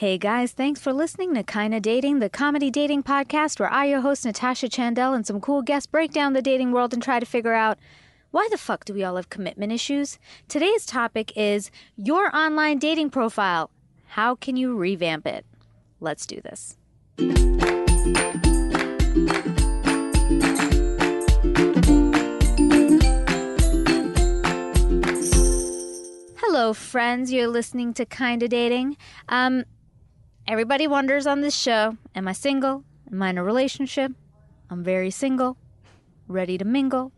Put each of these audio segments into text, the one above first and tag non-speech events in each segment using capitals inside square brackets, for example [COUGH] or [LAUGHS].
Hey guys, thanks for listening to Kinda Dating, the comedy dating podcast where I, your host Natasha Chandel, and some cool guests break down the dating world and try to figure out why the fuck do we all have commitment issues? Today's topic is your online dating profile. How can you revamp it? Let's do this. Hello, friends. You're listening to Kinda Dating. Um, everybody wonders on this show Am I single? Am I in a relationship? I'm very single, ready to mingle.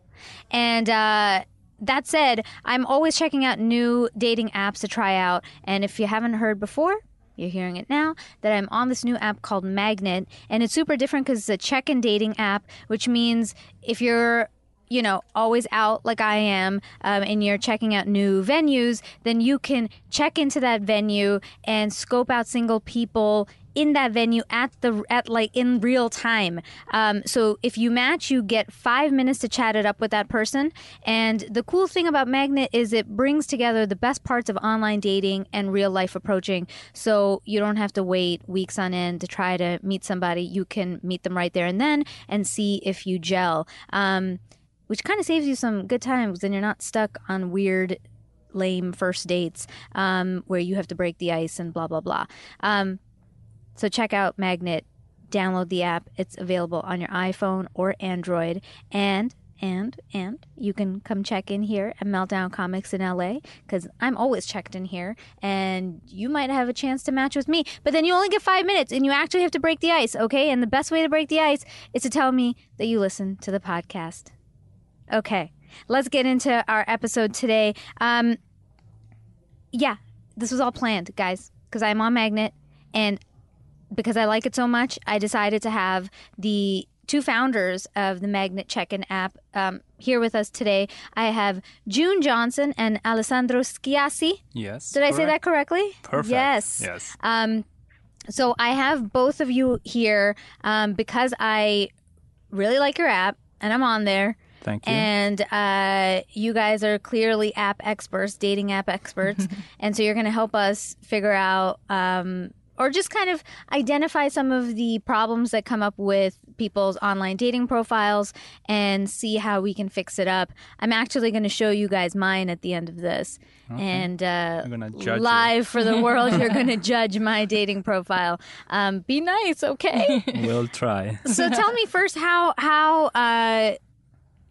And uh, that said, I'm always checking out new dating apps to try out. And if you haven't heard before, you're hearing it now that I'm on this new app called Magnet. And it's super different because it's a check in dating app, which means if you're you know, always out like I am, um, and you're checking out new venues, then you can check into that venue and scope out single people in that venue at the at like in real time. Um, so if you match, you get five minutes to chat it up with that person. And the cool thing about Magnet is it brings together the best parts of online dating and real life approaching. So you don't have to wait weeks on end to try to meet somebody. You can meet them right there and then and see if you gel. Um, which kind of saves you some good times then you're not stuck on weird lame first dates um, where you have to break the ice and blah blah blah. Um, so check out magnet. Download the app. It's available on your iphone or android. And and and you can come check in here at meltdown comics in la because i'm always checked in here and you might have a chance to match with me but then you only get five minutes and you actually have to break the ice okay? And the best way to break the ice is to tell me that you listen to the podcast Okay, let's get into our episode today. Um, yeah, this was all planned, guys, because I'm on Magnet, and because I like it so much, I decided to have the two founders of the Magnet Check-in app um, here with us today. I have June Johnson and Alessandro Schiassi. Yes. Did I say that correctly? Perfect. Yes. Yes. Um, so I have both of you here um, because I really like your app, and I'm on there. Thank you. And uh, you guys are clearly app experts, dating app experts. [LAUGHS] and so you're going to help us figure out um, or just kind of identify some of the problems that come up with people's online dating profiles and see how we can fix it up. I'm actually going to show you guys mine at the end of this. And uh, judge you. live for the world, you're [LAUGHS] going to judge my dating profile. Um, be nice, okay? [LAUGHS] we'll try. so tell me first how how uh,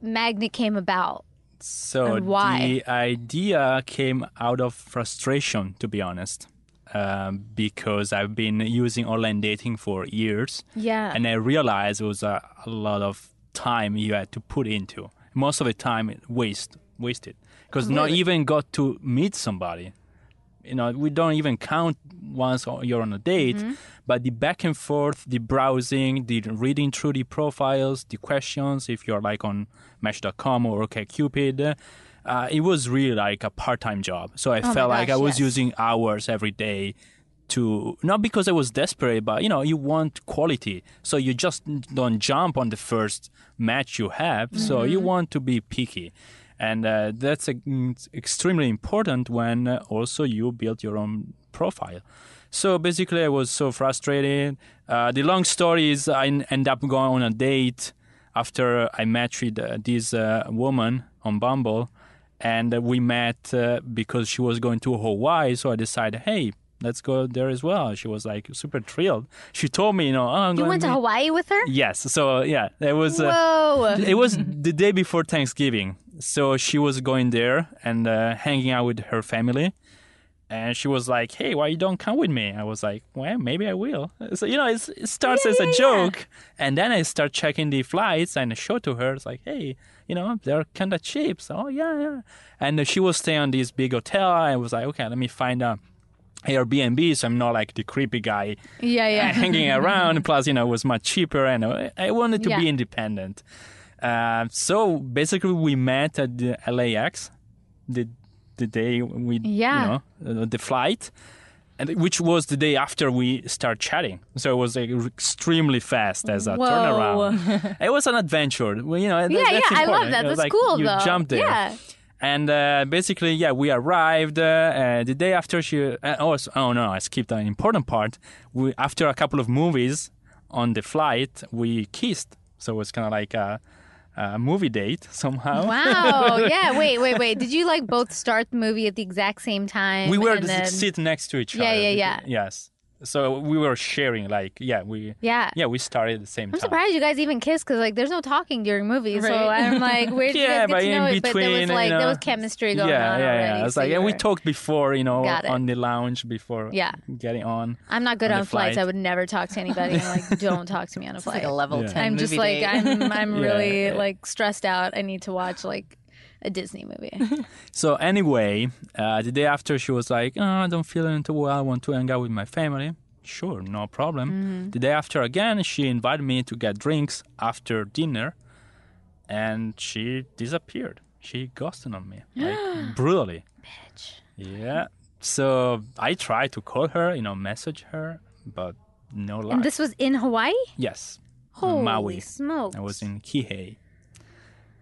Magnet came about. So why? the idea came out of frustration, to be honest, um, because I've been using online dating for years, Yeah. and I realized it was a, a lot of time you had to put into. Most of the time, it waste wasted because not even got to meet somebody. You know, we don't even count once you're on a date, Mm-hmm. but the back and forth, the browsing, the reading through the profiles, the questions, if you're like on Match.com or OkCupid, uh, it was really like a part-time job. So I Oh felt like I was yes. using hours every day to not because I was desperate, but you know, you want quality. So you just don't jump on the first match you have. So you Mm-hmm. want to be picky. And uh, that's uh, mm, extremely important when uh, also you build your own profile. So basically, I was so frustrated. Uh, the long story is i end up going on a date after I matched with uh, this uh, woman on Bumble. And uh, we met uh, because she was going to Hawaii. So I decided, hey, let's go there as well. She was like super thrilled. She told me, you know, oh, I'm you going went to Hawaii with her? Yes. So yeah, it was. Uh, Whoa. it was the day before Thanksgiving. So she was going there and uh, hanging out with her family. And she was like, "Hey, why you don't come with me?" I was like, "Well, maybe I will." So you know, it's, it starts as a joke, and then I start checking the flights and I show to her. It's like, "Hey, you know, they're kind of cheap." So, oh yeah, yeah. And she was staying on this big hotel. I was like, "Okay, let me find a Airbnb." So I'm not like the creepy guy yeah, yeah. hanging around. Plus, you know, it was much cheaper, and uh, I wanted to Yeah. be independent. Uh, so basically, we met at the LAX the the day we, Yeah. you know, uh, the flight, and which was the day after we start chatting. So it was like extremely fast as a Whoa. turnaround. [LAUGHS] it was an adventure. Well, you know, Yeah, that's yeah, I love important. that. It was That's like cool, you though. jump there. Yeah. And uh, basically, yeah, we arrived uh, uh, the day after she. Uh, oh, oh no, I skipped an important part. We after a couple of movies on the flight, we kissed. So it was kind of like a, a movie date somehow. Wow. [LAUGHS] yeah. Wait. Wait. Wait. Did you like both start the movie at the exact same time? we were then... sit next to each other. Yeah, other. yeah, yeah. Yes. So we were sharing, like, yeah, we. Yeah. Yeah, we started at the same I'm time. surprised you guys even kissed because like there's no talking during movies. So I'm like, [LAUGHS] where did you guys get but to know in it? But there between, was you like there was chemistry going yeah, on yeah, already. yeah. It's so like, you and we talked before, you know, on the lounge before Yeah. getting on. I'm not good on on, flights. flight. I would never talk to anybody. I'm like, [LAUGHS] don't talk to me on a It's flight. like a level Yeah. 10 I'm just movie like. I'm I'm [LAUGHS] Yeah, really yeah. like stressed out. I need to watch like a Disney movie. [LAUGHS] So anyway, uh, the day after, she was like, oh, "I don't feel into well. I want to hang out with my family." Sure, no problem. Mm-hmm. The day after, again, she invited me to get drinks after dinner, and she disappeared. She ghosted on me, [GASPS] like brutally. Bitch. Yeah. So I tried to call her, you know, message her, but no luck. And this was in Hawaii? yes, Holy Maui. smokes. I was in Kihei.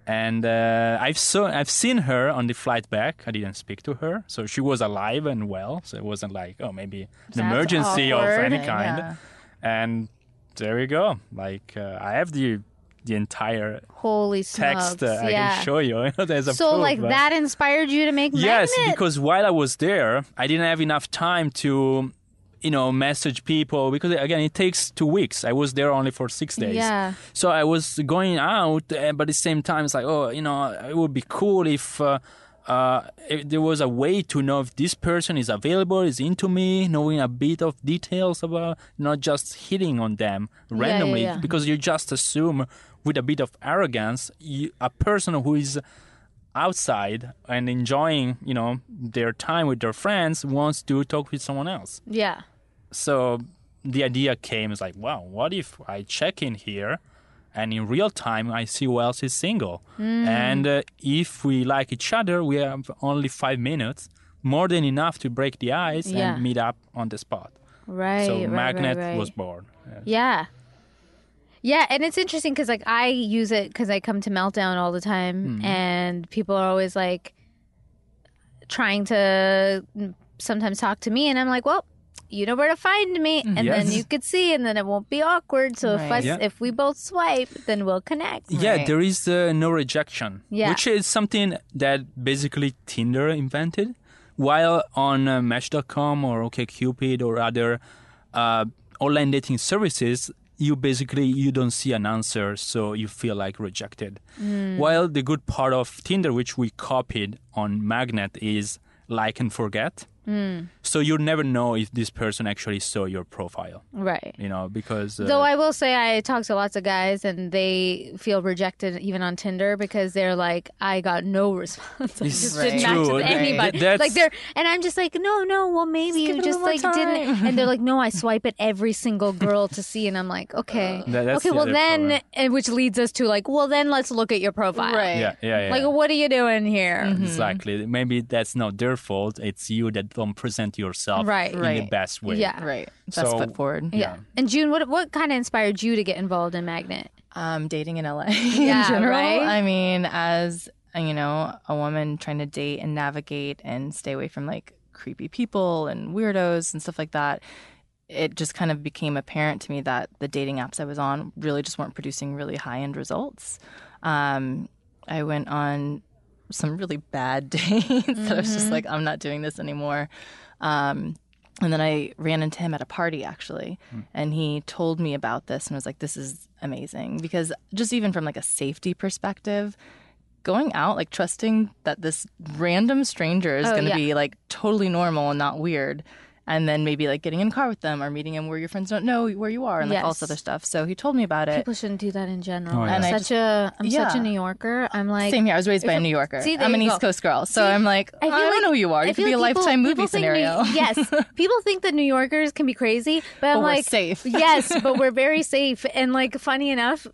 And uh, I've saw I've seen her on the flight back. I didn't speak to her, so she was alive and well. So it wasn't like oh maybe an That's emergency of awkward. any Yeah. kind. And there you go. Like uh, I have the the entire Holy smokes. text. Uh, I yeah. can show you. [LAUGHS] There's a so proof, like but- that inspired you to make Yes, Magnet? because while I was there, I didn't have enough time to, you know, message people because again, it takes two weeks. I was there only for six days. Yeah. So I was going out, uh, but at the same time, it's like, oh, you know, it would be cool if. Uh, uh, if there was a way to know if this person is available, is into me, knowing a bit of details about, not just hitting on them randomly, yeah. because you just assume with a bit of arrogance, you, a person who is outside and enjoying, you know, their time with their friends wants to talk with someone else. Yeah. So the idea came is like, wow, what if I check in here and in real time I see who else is single? Hmm. And uh, if we like each other, we have only five minutes, more than enough to break the ice Yeah. and meet up on the spot. Right. so right, Magnet right, right. was born. Yeah. Yeah. Yeah, and it's interesting because like I use it because I come to Meltdown all the time, Hmm. and people are always like trying to mm, sometimes talk to me, and I'm like, well, you know where to find me, and then you could see, and then it won't be awkward. So if us, Yeah. if we both swipe, then we'll connect. Yeah, Right. there is uh, no rejection, Yeah. which is something that basically Tinder invented. While on uh, Match.com or OkCupid or other uh, online dating services, you basically you don't see an answer, so you feel like rejected. Mm. While the good part of Tinder, which we copied on Magnet, is like and forget. Hmm. So you never know if this person actually saw your profile, Right. you know, because uh, Though I will say I talk to lots of guys and they feel rejected even on Tinder because they're like, I got no [LAUGHS] response. I just is didn't match with anybody. that's- Like they're and I'm just like, no, no, well maybe you just like more didn't and they're like, No, I [LAUGHS] swipe at every single girl to see and I'm like, uh, Okay. That- okay, the well then problem. and which leads us to like, well then let's look at your profile. Right. yeah, yeah, yeah. Like what are you doing here? Exactly. Maybe that's not their fault. It's you that don't present yourself Right. in the Right. best way. Yeah. Right. Best So- foot forward. Yeah. And June, what what kind of inspired you to get involved in Magnet? Um, dating in LA [LAUGHS] Yeah, in general. right? I mean, as uh, you know, a woman trying to date and navigate and stay away from like creepy people and weirdos and stuff like that. It just kind of became apparent to me that the dating apps I was on really just weren't producing really high end results. Um, I went on some really bad [LAUGHS] dates that I was just like, I'm not doing this anymore. Um, and then I ran into him at a party actually, and he told me about this and was like, "This is amazing." Because just even from like a safety perspective, going out like trusting that this random stranger is Oh, going to yeah. be like totally normal and not weird. And then maybe like getting in a car with them or meeting them where your friends don't know where you are and like all this other stuff. So he told me about it. People shouldn't do that in general. Oh, yeah. I'm And I such a I'm such a yeah. New Yorker. I'm like Same here. I was raised by a New Yorker. See, I'm an you East go. Coast girl, so See, I'm like, I, feel don't like- know who you are. I You could feel be a like people- lifetime movie people scenario. New- yes, [LAUGHS] people think that New Yorkers can be crazy, but I'm But we're like safe. [LAUGHS] yes, but we're very safe. And like, funny enough,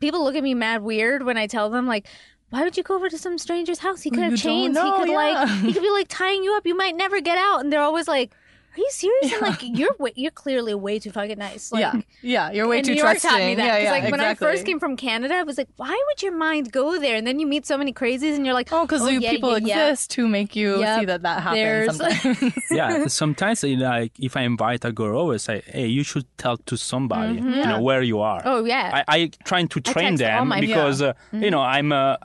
people look at me mad weird when I tell them like. Why would you go over to some stranger's house? He could have You don't he could yeah. like he could be like tying you up. You might never get out. And they're always like, Are you serious? And like you're way, you're clearly way too fucking nice. Like, yeah, yeah, you're way and too New York trusting. taught me that. Yeah, 'Cause, yeah, like when I first came from Canada, I was like, why would your mind go there? And then you meet so many crazies, and you're like, Oh, because yeah, people yeah, yeah. exist who make you Yep. see that that happens [LAUGHS] sometimes. yeah, [LAUGHS] sometimes like if I invite a girl over, say, hey, you should tell to somebody, you know, where you are. Mm-hmm. Oh yeah. I, I trying to train text all them my- because uh, you know I'm uh,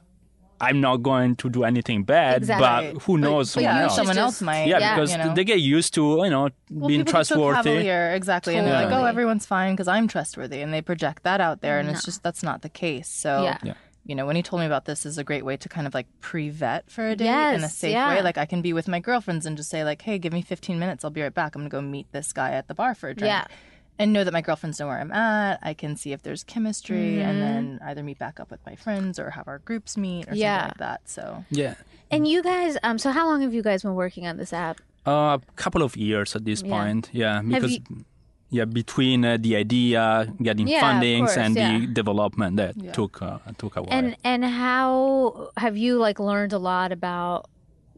I'm not going to do anything bad, Exactly. but who knows but someone you else? someone else might. yeah, Yeah. because you know? they get used to you know Well, being people get so trustworthy. cavalier, exactly, and they're like, "Oh, everyone's fine because I'm trustworthy," and they project that out there, and it's just that's not the case. So, Yeah. Yeah. you know, when he told me about this, is a great way to kind of like pre-vet for a date in a safe yeah. way. Like I can be with my girlfriends and just say like, "Hey, give me 15 minutes, I'll be right back. I'm gonna go meet this guy at the bar for a drink." Yeah. And know that my girlfriends know where I'm at. I can see if there's chemistry, and then either meet back up with my friends or have our groups meet or Yeah. something like that. So Yeah, and you guys, um, so how long have you guys been working on this app? uh, a couple of years at this Yeah. point. Yeah, because you- yeah, between uh, the idea, getting Yeah, fundings, course, and yeah. the development, that took uh, took a while. And and how have you like learned a lot about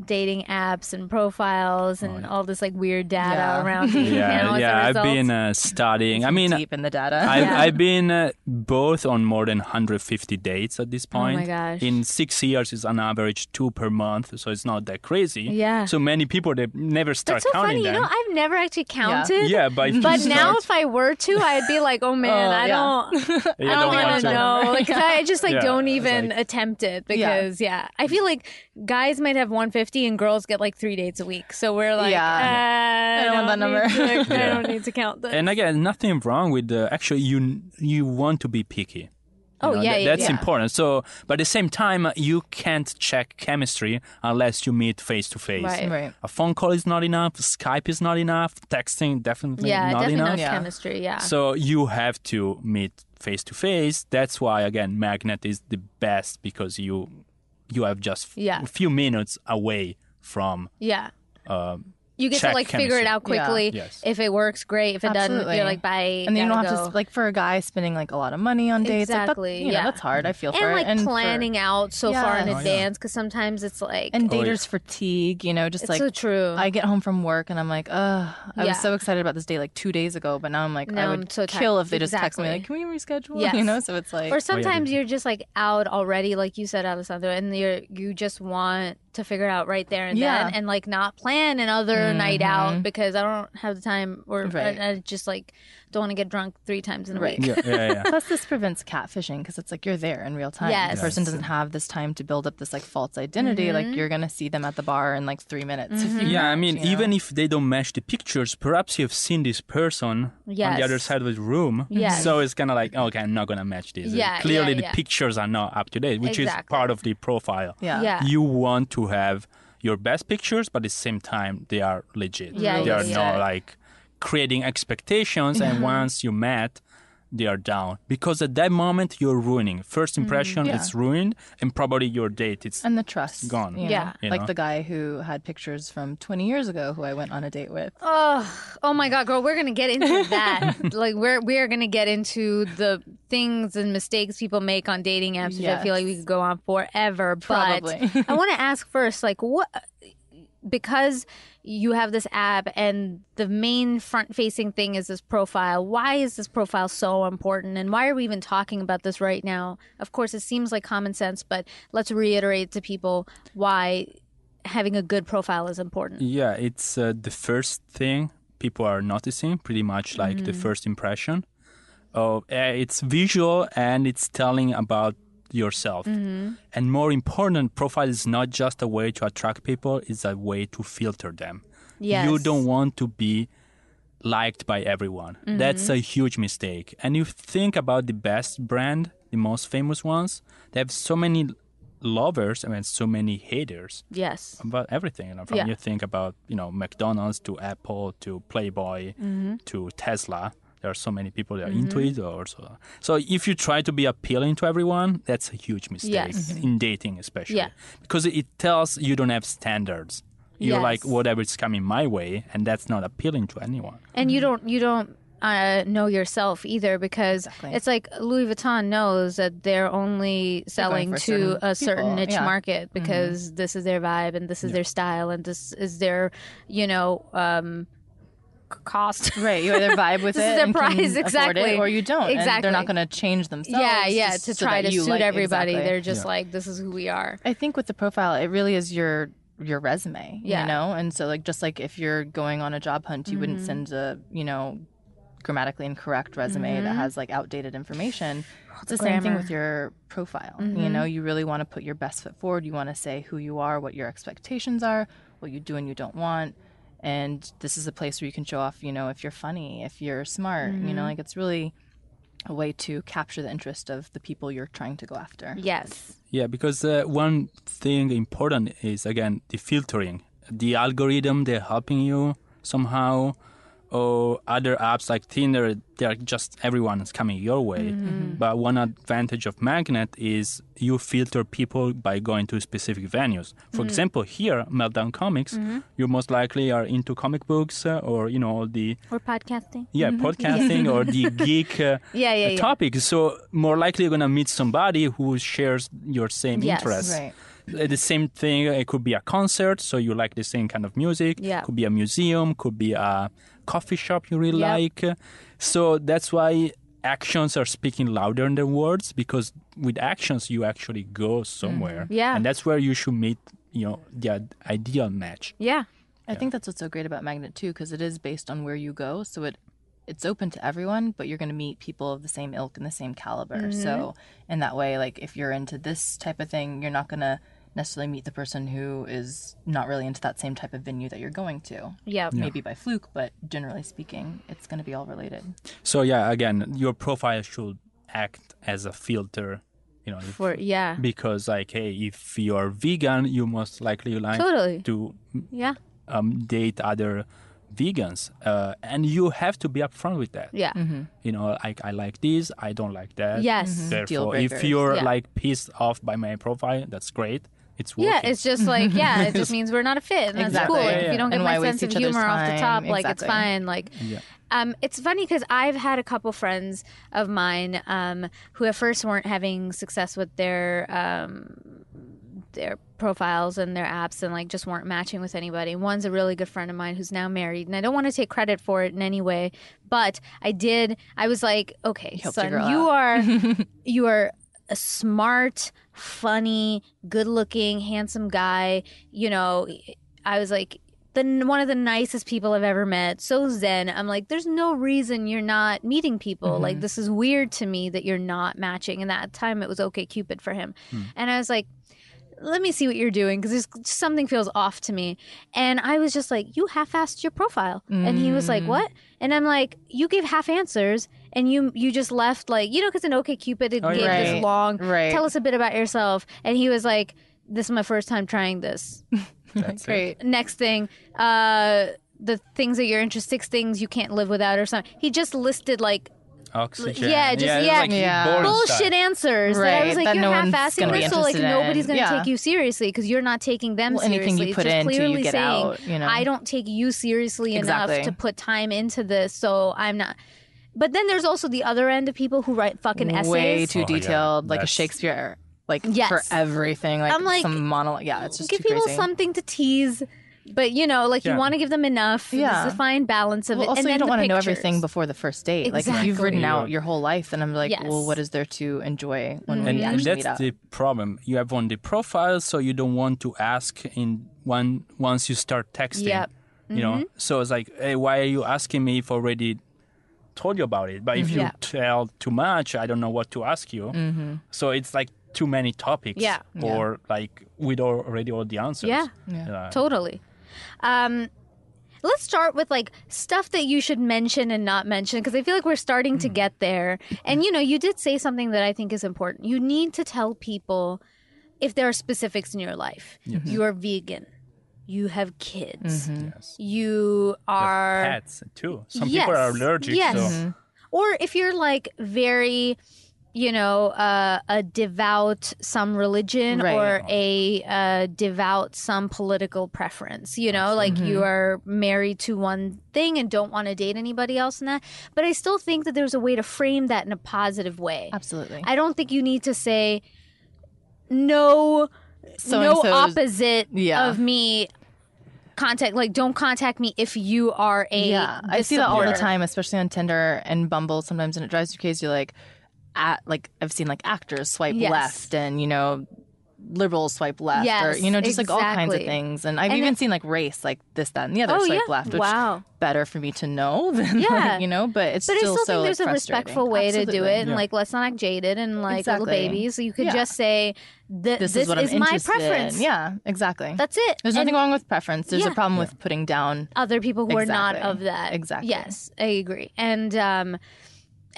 dating apps and profiles and all this like weird data Yeah. around [LAUGHS] dating yeah, as yeah, a I've been uh, studying. I mean, deep in the data. I've, Yeah. I've been uh, both on more than 150 dates at this point. Oh my gosh. In six years, it's on average two per month, so it's not that crazy. Yeah. So many people they never start That's so counting funny. You know, I've never actually counted. yeah, but if you But now, start- if I were to, I'd be like, "Oh [LAUGHS] man, Oh, [LAUGHS] I don't, you I don't want want to to. know." Because I just like Yeah, don't even like- attempt it because yeah. I feel like guys might have 150 and girls get like three dates a week. So we're like, Yeah. uh, I don't want that number. to- like, I don't need to count this. And again, nothing wrong with the. Actually, you you want to be picky. You Oh, know, yeah, that- yeah, that's yeah. important. So, but at the same time, uh, you can't check chemistry unless you meet face to face. Right. right. A phone call is not enough. Skype is not enough. Texting definitely yeah, not definitely enough. not Yeah. chemistry. Yeah. So you have to meet face to face. That's why again, Magnet is the best because you you have just f- Yeah. a few minutes away from. yeah. Um, You get to check like figure it out quickly. Yeah. Yes. If it works, great. If it doesn't, Absolutely. you're like, bye. and then you don't gotta have go. to like for a guy spending like a lot of money on dates. like, that- Exactly, you know, yeah. that's hard. I feel for and it. like and for- planning out so far in Yes. Oh, yeah. advance because sometimes it's like and Oh, yeah. daters fatigue. You know, just it's like so true. I get home from work and I'm like, ugh, I Yeah. was so excited about this day like two days ago, but now I'm like, I would I'm so tired. kill if they just text me like, can we reschedule? Yes. You know, so it's like, or sometimes you're just like out already, like you said, Alessandro, and you're you just want to figure out right there and Yeah. then, and like not plan another night out mm-hmm. because I don't have the time, or Right. I, I just like don't want to get drunk three times in a Right. week. yeah, yeah, yeah. [LAUGHS] Plus, this prevents catfishing because it's like you're there in real time. Yes. The person doesn't have this time to build up this like false identity. Mm-hmm. Like you're gonna see them at the bar in like three minutes. if you Yeah, I mean, you know? even if they don't match the pictures, perhaps you've seen this person on the other side of the room. Yes. So it's kind of like, okay, I'm not going to match this. Yeah, Clearly, yeah, the yeah. pictures are not up to date, which Exactly. is part of the profile. yeah, Yeah. You want to have your best pictures, but at the same time, they are legit. Yeah, they yeah, are yeah. not like creating expectations, and mm-hmm. once you met, they are down because at that moment you're ruining first mm-hmm. impression Yeah. it's ruined and probably your date it's and the trust Gone. you know? Yeah. You like the guy who had pictures from 20 years ago who I went on a date with. Oh, oh my God, girl, we're gonna get into [LAUGHS] that. like we're we're gonna get into the things and mistakes people make on dating apps, which I feel like we could go on forever. Probably. But [LAUGHS] I want to ask first, like, what because you have this app and the main front facing thing is this profile. Why is this profile so important, and why are we even talking about this right now? Of course, it seems like common sense, but let's reiterate to people why having a good profile is important. Yeah, it's uh, the first thing people are noticing, pretty much like the first impression. Oh, uh, it's visual and it's telling about yourself. And more important, profile is not just a way to attract people; it's a way to filter them. Yes. You don't want to be liked by everyone. That's a huge mistake. And you think about the best brand, the most famous ones, they have so many lovers and so many haters Yes. about everything. You know, from Yeah. you think about you know McDonald's to Apple to Playboy Mm-hmm. to Tesla. There are so many people that are into it. Or so. so if you try to be appealing to everyone, that's a huge mistake Yes. in dating, especially Yeah. because it tells you don't have standards. You're like whatever is coming my way, and that's not appealing to anyone. and you don't you don't uh, know yourself either because Exactly. it's like Louis Vuitton knows that they're only selling for to certain a certain people, niche yeah. market because this is their vibe and this is their style and this is their you know um, c- cost. [LAUGHS] Right, you either vibe with This it is their and can price, afford exactly. it, or you don't. And Exactly. they're not going to change themselves. yeah, yeah, to so try to suit like- everybody. exactly. They're just Yeah. like, this is who we are. I think with the profile, it really is your your resume. Yeah. You know, and so like just like if you're going on a job hunt, you wouldn't Mm-hmm. send a you know grammatically incorrect resume that has like outdated information. It's the same thing with your profile. Mm-hmm. You know, you really want to put your best foot forward. You want to say who you are, what your expectations are, what you do and you don't want. And this is a place where you can show off, you know, if you're funny, if you're smart, you Mm-hmm. know, like it's really a way to capture the interest of the people you're trying to go after. Yes. Yeah, because uh, one thing important is again the filtering. The algorithm they're helping you somehow, or other apps like Tinder, they're just everyone is coming your way. But one advantage of Magnet is you filter people by going to specific venues. For example, here Meltdown Comics, you most likely are into comic books uh, or you know all the We're podcasting. yeah [LAUGHS] podcasting or the geek uh, [LAUGHS] Yeah, yeah, uh, yeah. topics. So more likely you're gonna meet somebody who shares your same Yes. interests. Right. Uh, The same thing. It could be a concert, so you like the same kind of music. Yeah. Could be a museum. Could be a coffee shop you really Yep. like. So that's why actions are speaking louder than words because with actions you actually go somewhere. Mm-hmm. Yeah. And that's where you should meet. You know the ideal match. Yeah. I think that's what's so great about Magnet too, because it is based on where you go. So it it's open to everyone, but you're going to meet people of the same ilk and the same caliber. So in that way, like if you're into this type of thing, you're not going to necessarily meet the person who is not really into that same type of venue that you're going to. Yeah. Maybe by fluke, but generally speaking, it's going to be all related. So yeah, again, your profile should act as a filter. You know, if- For yeah. because like hey if you're vegan you most likely like Totally. to Yeah. um, date other vegans uh, and you have to be upfront with that Yeah. you know like i like this i don't like that Yes. Deal therefore if you're Yeah. like pissed off by my profile that's great it's working Yeah, it's just like yeah, it just [LAUGHS] means we're not a fit, and that's Exactly. cool. Yeah, Like, if yeah. you don't get And my waste sense of each other's humor off the top, time? like it's Exactly. fine. Like, Yeah. um, it's funny because I've had a couple friends of mine um, who at first weren't having success with their um, their profiles and their apps, and like just weren't matching with anybody. One's a really good friend of mine who's now married, and I don't want to take credit for it in any way, but I did. I was like, okay, helped your son, girl you out. are [LAUGHS] you are a smart, funny, good-looking, handsome guy. You know, I was like the one of the nicest people I've ever met. So zen. I'm like, there's no reason you're not meeting people. Like mm-hmm. this is weird to me that you're not matching. And that time it was OkCupid for him, hmm. and I was like. Let me see what you're doing because something feels off to me. And I was just like, You half assed your profile. And he was like, mm. What? And I'm like, You gave half answers and you you just left like, you know, because in OkCupid it Oh, gave yeah. this long Right. tell us a bit about yourself. And he was like, This is my first time trying this. [LAUGHS] That's it. Great. Next thing, uh, the things that you're interested, six things you can't live without, or something. He just listed like oxygen Yeah, just- it's yeah. like Yeah. bullshit stuff. answers. that I was like, that you're no half-assing gonna this, so like in. nobody's going to Yeah. take you seriously because you're not taking them Well, anything seriously. you put It's just into, you clearly get saying, out, you know? I don't take you seriously enough to put time into this, so I'm not. But then there's also the other end of people who write fucking essays. Way too Oh, yeah. detailed, like a That's- Shakespeare, like Yes. for everything. Like, I'm like, some monologue. Yeah, it's just give too people crazy. something to tease. But you know, like Yeah. you want to give them enough. Yeah. There's a fine balance of Well, it. also, and then you don't the want to know pictures. everything before the first date. Like if you've written Exactly. out your whole life, then I'm like, Yes. well, what is there to enjoy when we and, and actually meet up? that's the problem you have on the profile so you don't want to ask in one once you start texting Yep. you know Mm-hmm. so it's like hey, why are you asking me if already told you about it but if you mm-hmm. Yeah. tell too much i don't know what to ask you mm-hmm. so it's like too many topics Yeah. or like with al- already all the answers Yeah. Yeah. Totally. Um, let's start with like stuff that you should mention and not mention because I feel like we're starting to mm. get there. And you know, you did say something that I think is important. You need to tell people if there are specifics in your life. You are vegan. You have kids. yes You are pets too some people are allergic Yes. so or if you're like very you know uh, a devout some religion Right. or a uh, devout some political preference you know like you are married to one thing and don't want to date anybody else in that but i still think that there's a way to frame that in a positive way Absolutely. i don't think you need to say no no So-and-so's- opposite Yeah. of me contact like don't contact me if you are a yeah, I see that all the time, especially on Tinder and Bumble sometimes, and it drives you crazy. You're like, at like I've seen like actors swipe Yes. left, and you know, liberals swipe left, or you know, just like all kinds of things. And I've And even it- seen like race, like this, that, and the other Oh, swipe yeah. left. Which Wow. better for me to know [LAUGHS] than Yeah. like, you know, but it's But I still still so think there's like, a respectful way to do Absolutely. it, and like let's not act jaded and like Exactly. little babies. So you could Yeah. just say, "Th- This, "This, is what my preference." in. Yeah, exactly. that's it. There's And nothing wrong with preference. There's Yeah. a problem with putting down. Other people who are not of that. Exactly. Yes, I agree. And um,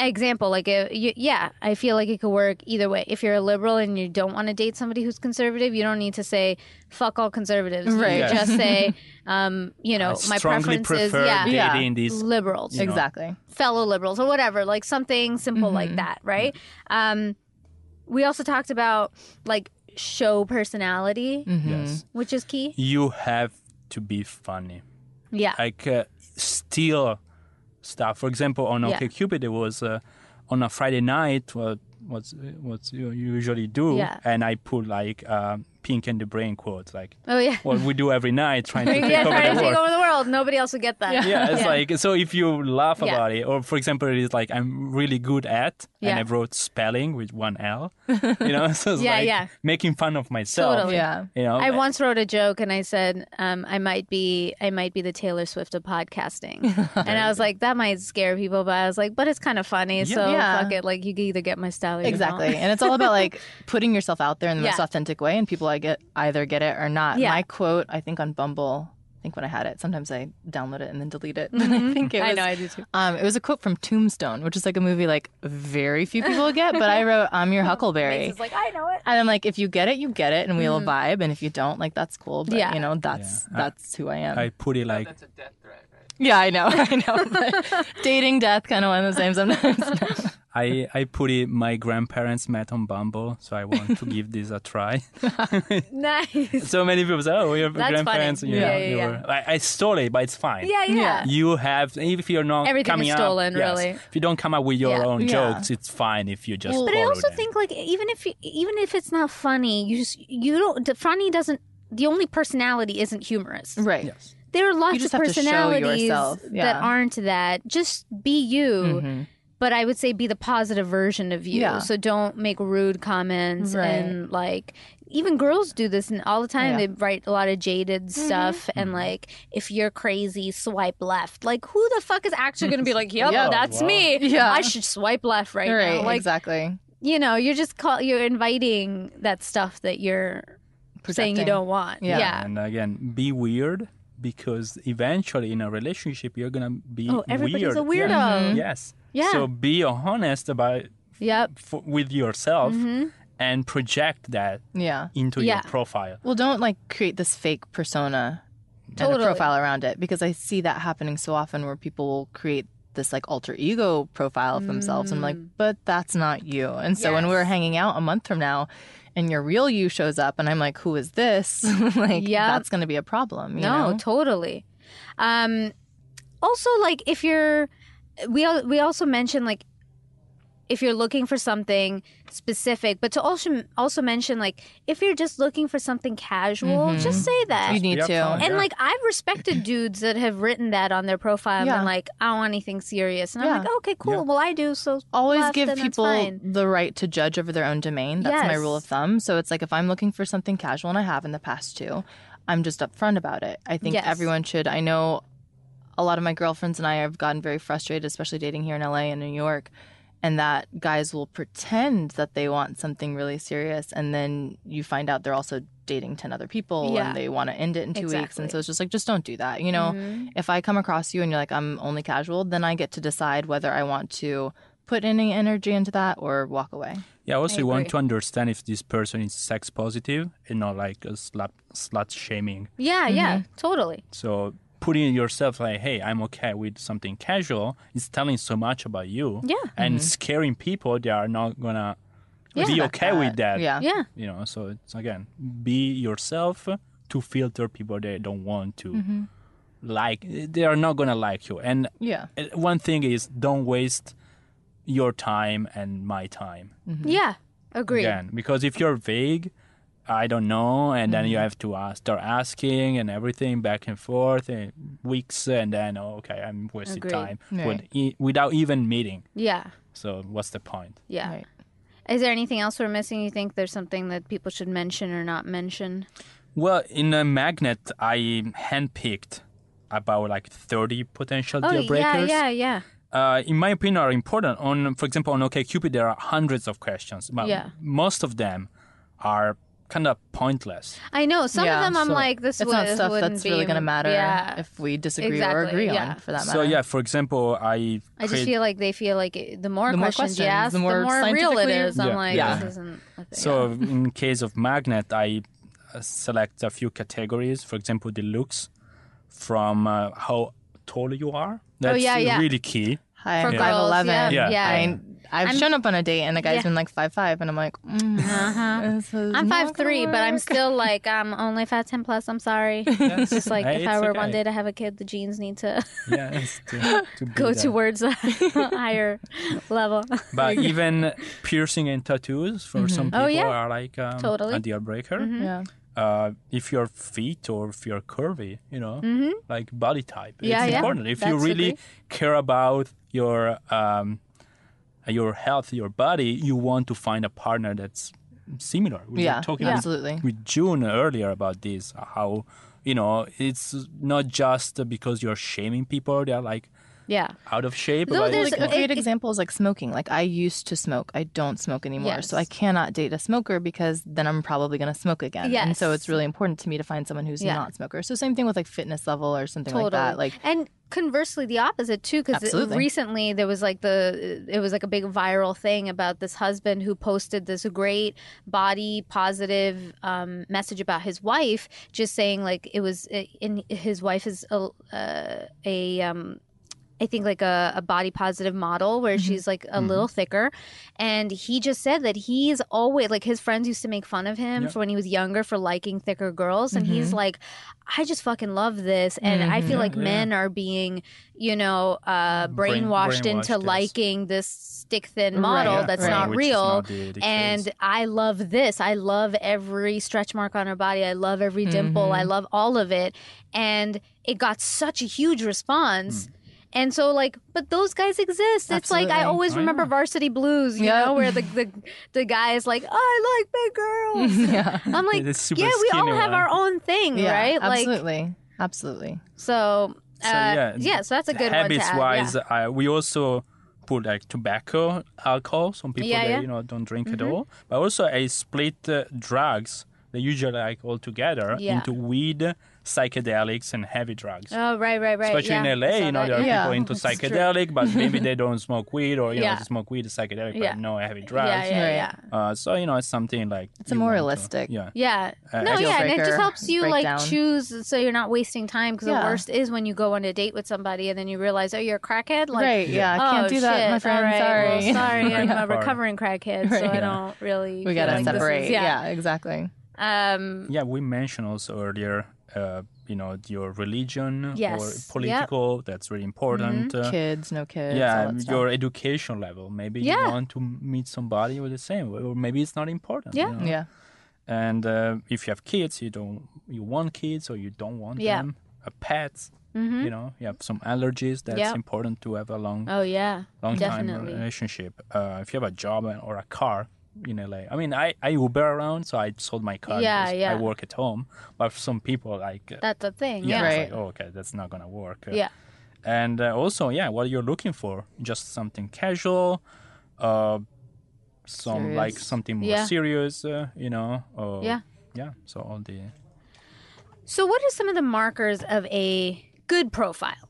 example, like uh, you, yeah, I feel like it could work either way. If you're a liberal and you don't want to date somebody who's conservative, you don't need to say "fuck all conservatives." Right. could just say, [LAUGHS] um, you know, I my strongly preference is yeah, Yeah. dating these. liberals. You know. Exactly. fellow liberals or whatever, like something simple Mm-hmm. like that, right? Um, we also talked about like show personality, Mm-hmm. Yes, which is key. you have to be funny. Yeah. like uh, steal stuff. For example, on Yeah. OkCupid, it was uh, on a Friday night. What what's what you usually do? Yeah. And I put like uh, "Pinky and the Brain" quotes, like oh yeah. what we do every night, trying to take yeah, over trying the to take world. over the world. Nobody else would get that. Yeah, it's like so. If you laugh Yeah. about it, or for example, it is like I'm really good at, Yeah. and I wrote spelling with one L. You know, [LAUGHS] so it's Yeah, like yeah. making fun of myself. Totally. Yeah. You know, I once wrote a joke and I said um, I might be I might be the Taylor Swift of podcasting, [LAUGHS] and I was like that might scare people, but I was like, but it's kind of funny, so Yeah. fuck it. Like you can either get my style or you Exactly. don't. And it's all about like [LAUGHS] putting yourself out there in the most authentic way and people I get either get it or not. Yeah. My quote, I think on Bumble, I think when I had it, sometimes I download it and then delete it. But [LAUGHS] I think it was Mm-hmm. I know I do too. um it was a quote from Tombstone, which is like a movie like very few people get, but I wrote [LAUGHS] I'm your Huckleberry. It's like I know it. And I'm like, if you get it, you get it, and we'll vibe. And if you don't, like, that's cool. But Mm-hmm. Yeah. you know, that's Yeah. that's who I am. I put it like That's a death threat, right? yeah, I know, [LAUGHS] I know. But dating, death, kind of one of the same sometimes. I, I put it my grandparents met on Bumble, so I want to give this a try. [LAUGHS] Nice. so many people say, "Oh, we have That's grandparents." funny. You know, Yeah, yeah, you yeah. were- I, I stole it, but it's fine. Yeah, yeah. Yeah. You have, if you're not Everything is coming stolen, up, yes. really. If you don't come up with your Yeah. own Yeah. jokes, it's fine if you just. But I also them. think like even if you, even if it's not funny, you just you don't. The funny doesn't. The only personality isn't humorous. right. Yes. There are lots of have to show personalities yourself, that aren't that. Just be you. Mhm. But I would say be the positive version of you. Yeah. So don't make rude comments Right. and like even girls do this and all the time. Yeah. They write a lot of jaded mm-hmm. stuff and mm-hmm. like if you're crazy, swipe left. Like who the fuck is actually going to be like, "Yep, Yeah. that's Wow. me. Yeah. I should swipe left right, Right. now." Like exactly. you know, you're just call you're inviting that stuff that you're saying you don't want. Yeah. Yeah. And again, be weird because eventually in a relationship you're gonna be Oh, everybody's weird. a weirdo. Yeah. Mm-hmm. Yes. Yeah. So be honest about Yep. f- with yourself Mm-hmm. and project that Yeah. into Yeah. your profile. Well, don't like create this fake persona and a profile around it because I see that happening so often where people will create this like alter ego profile of themselves. I'm like, but that's not you. And so when we're Mm. Hanging out a month from now and your real you shows up and I'm like, who is this? [LAUGHS] like, Yep. that's going to be a problem. You no, know? totally. Um, also, like if you're, we al- we also mentioned like if you're looking for something specific, but to also also mention like if you're just looking for something casual, mm-hmm. just say that. You need Be to. upfront. and Yeah. like I've respected [CLEARS THROAT] dudes that have written that on their profile and Yeah. been like, I don't want anything serious, and Yeah. I'm like, okay, cool. Yeah. Well, I do. So always left, give people the right to judge over their own domain. That's my rule of thumb. So it's like if I'm looking for something casual, and I have in the past too, I'm just upfront about it. I think Yes. everyone should. I know a lot of my girlfriends and I have gotten very frustrated, especially dating here in LA and New York, and that guys will pretend that they want something really serious, and then you find out they're also dating 10 other people Yeah. and they want to end it in two weeks. And so it's just like, just don't do that. You know, Mhm. if I come across you and you're like, I'm only casual, then I get to decide whether I want to put any energy into that or walk away. Yeah, also I you want to understand if this person is sex positive and not like a slut, slut shaming. yeah, yeah, totally. So putting yourself like, hey, I'm okay with something casual is telling so much about you. Yeah. And scaring people, they are not gonna Yeah. be okay with that. Yeah. Yeah. You know, so it's again, be yourself to filter people they don't want to Mm-hmm. like. They are not gonna like you. And Yeah. uh, one thing is, don't waste your time and my time. Yeah. Agree. Again, because if you're vague, I don't know, and then you Mm-hmm. have to uh, start asking and everything back and forth, and weeks, and then oh, okay, I'm wasting Agreed. time with, e- without even meeting. Yeah. So what's the point? Yeah. Right. Is there anything else we're missing? You think there's something that people should mention or not mention? Well, in a magnet, I handpicked about like 30 potential Oh deal yeah, breakers. yeah, yeah. uh, in my opinion, are important. On, for example, on OkCupid, there are hundreds of questions, but Yeah. most of them are kind of pointless. I know some Yeah, of them. I'm so like, this It's would, not stuff that's be, really going to matter Yeah, if we disagree Exactly, or agree yeah. on, for that matter. So yeah, for example, I I just feel like they feel like it- the more The more questions, you ask, the more real it scientifically- is. I'm like, Yeah. this isn't. A thing. So in case of magnet, I uh, select a few categories. For example, the looks from uh, how tall you are. That's Oh, yeah, yeah. really key. Hi, For I'm 5'11". yeah, Yeah. yeah. I, I've I'm- shown up on a date and the guy's Yeah. been like five five, and I'm like, mm, Uh-huh. [LAUGHS] I'm five gonna three, but I'm still [LAUGHS] like I'm only five ten plus. I'm sorry. [LAUGHS] It's just like Hey, if I were okay. one day to have a kid, the genes need to Yeah, to, to go there. towards a higher level. But even piercing and tattoos for some people Oh, yeah. are like um, Totally. a deal breaker. Yeah. Uh, if you're fit or if you're curvy, you know, like body type, Mm-hmm. Yeah, it's yeah. important. If you really agree. care about your um, Uh, your health, your body, you want to find a partner that's similar. We Yeah, were talking Yeah. with absolutely. with June earlier about this, how you know it's not just because you're shaming people; they're like Yeah. out of shape. No, but there's- Like a great it- example is like smoking. Like I used to smoke. I don't smoke anymore. So I cannot date a smoker because then I'm probably going to smoke again. And so it's really important to me to find someone who's Yeah. not a smoker. So same thing with like fitness level or something totally. like that. Like and conversely, the opposite too, because recently there was like the it was like a big viral thing about this husband who posted this great body positive um, message about his wife, just saying like it was in his wife is a, uh, a um, I think like a, a body positive model where mm-hmm. she's like a mm-hmm. little thicker. And he just said that he's always like his friends used to make fun of him Yeah. for when he was younger for liking thicker girls. And he's mm-hmm. like, I just fucking love this. And I feel like yeah. men are being, you know, uh, Brain- brainwashed, into yes. liking this stick thin model Right, that's right. not Which real. not and case. I love this. I love every stretch mark on her body. I love every dimple. I love all of it. And it got such a huge response. Hmm. And so, like, but those guys exist. It's like I always I remember know. Varsity Blues, you Yeah. know, where the, the the guy is like, I like big girls. [LAUGHS] yeah. I'm like, yeah, we all have one. our own thing, Yeah, right? Like, absolutely. absolutely. so, uh, So, yeah, yeah, so that's a good habits one add. wise yeah. uh, we also put like tobacco alcohol some people Yeah, that. Mm-hmm. you know don't drink at all but also i split uh, drugs they usually like all together into weed psychedelics and heavy drugs Oh, right, right, right. especially yeah, in la you know that, there are yeah. Yeah. people into psychedelic but maybe they [LAUGHS] don't smoke weed or you Yeah. know smoke weed psychedelic Yeah. but no heavy drugs Yeah, yeah, Right. yeah. Uh, so you know it's something like It's a you more want to- realistic- yeah Yeah. Uh, no, deal yeah, and it just helps you like choose so you're not wasting time because the worst is when you go on a date with somebody and then you realize, oh, you're a crackhead. Like, right. Yeah. I oh, can't do that, shit. my friend. All right, Sorry. well, [LAUGHS] sorry, I'm a recovering crackhead, so I don't really. we gotta like this is- separate. yeah. yeah. Exactly. Um. Yeah, we mentioned also earlier, uh, you know, your religion Yes. or political. That's really important. Uh, kids, no kids. yeah, your education level. Maybe Yeah. you want to meet somebody with the same, or maybe it's not important. you Yeah. know? Yeah. And uh, if you have kids, you don't, you want kids or you don't want Yeah. them. A pets, mhm. you know, you have some allergies. That's Yeah. important to have a long, Oh yeah. long time relationship. Uh, if you have a job or a car in LA, I mean, I, I Uber around, so I sold my car. Yeah, yeah. I work at home, but for some people, like, uh, That's the thing. yeah, Yeah. it's Right. like, oh, okay, that's not gonna work. Uh, Yeah. And uh, also, yeah, what you're looking for, just something casual, uh, some like something more Yeah. serious, uh, you know. Or, Yeah. Yeah. So all the So, what are some of the markers of a good profile?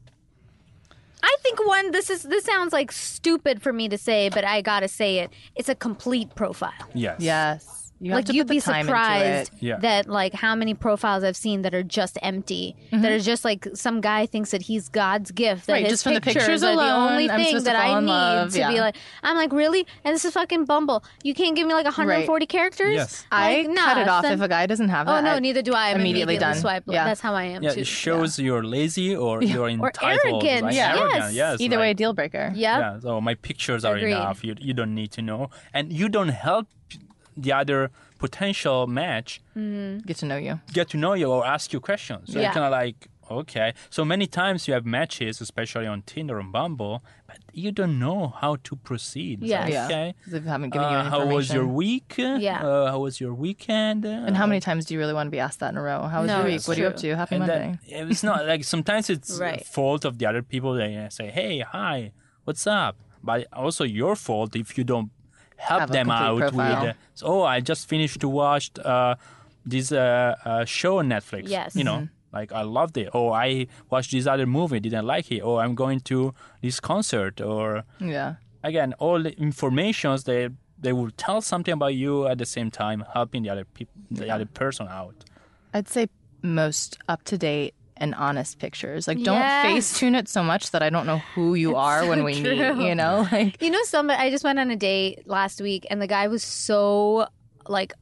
I think one. This is this sounds like stupid for me to say, but I gotta say it. It's a complete profile. yes. Yes. You like you'd be surprised. Yeah. that like how many profiles I've seen that are just empty. Mm-hmm. That are just like some guy thinks that he's God's gift. That Right, his just from the pictures, pictures are the only I'm thing that I need love, to be like. I'm like really, and this is fucking Bumble. You can't give me like 140 characters. Yes. I Like, cut it off then- if a guy doesn't have that. Oh no, I- neither do I. I'm immediately immediately, done. swipe. Yeah. That's how I am Yeah, too. it shows you're lazy or [LAUGHS] you're Or entitled. arrogant, Like, yes. arrogant, yes. Either like- way, deal breaker. Yeah. Yeah, so my pictures are enough. You you don't need to know, and you don't help the other potential match Get to know you. get to know you or ask you questions. So Yeah. you're kind of like, okay. So many times you have matches, especially on Tinder and Bumble, but you don't know how to proceed. It's Yes. like, Yeah. Okay. 'Cause They haven't given you Uh, how was your week? Yeah. Uh, how was your weekend? And how many times do you really want to be asked that in a row? How was No, your week? it's What are you up to? Happy and Monday. then it's not like [LAUGHS] sometimes it's Right. fault of the other people. They uh, say, "Hey, hi, what's up?" But also your fault if you don't help them out profile. with. Uh, so, oh, I just finished to watch uh, this uh, uh, show on Netflix. Yes. you know. Like I loved it. Oh, I watched this other movie, didn't like it. Oh, I'm going to this concert. Or Yeah. again, all the informations they they will tell something about you at the same time, helping the other people, the other person out. I'd say most up to date and honest pictures. Like don't Yes. face tune it so much that I don't know who you are when we meet. You know, [LAUGHS] like You know, somebody. I just went on a date last week, and the guy was so like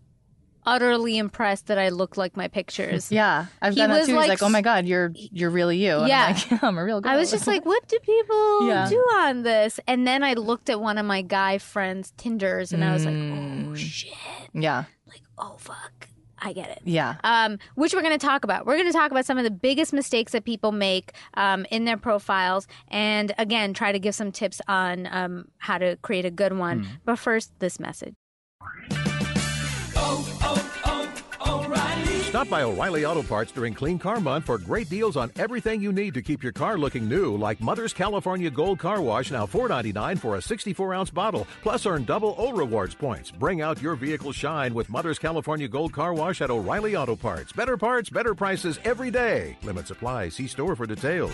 utterly impressed that I looked like my pictures. [LAUGHS] yeah, I've He done that too. He's like like, oh my god, you're you're really you. And Yeah. I'm like, [LAUGHS] I'm a real girl. I was just like, what do people Yeah. do on this? And then I looked at one of my guy friends' Tinders, and I was like, Mm. oh shit, yeah, like oh fuck, I get it. yeah. um, which we're going to talk about. We're going to talk about some of the biggest mistakes that people make um, in their profiles, and again, try to give some tips on um, how to create a good one. But first, this message. Stop by O'Reilly Auto Parts during Clean Car Month for great deals on everything you need to keep your car looking new, like Mother's California Gold Car Wash, now $4.99 for a 64 ounce bottle. Plus, earn double O Rewards points. Bring out your vehicle shine with Mother's California Gold Car Wash at O'Reilly Auto Parts. Better parts, better prices every day. Limit supply. See store for details.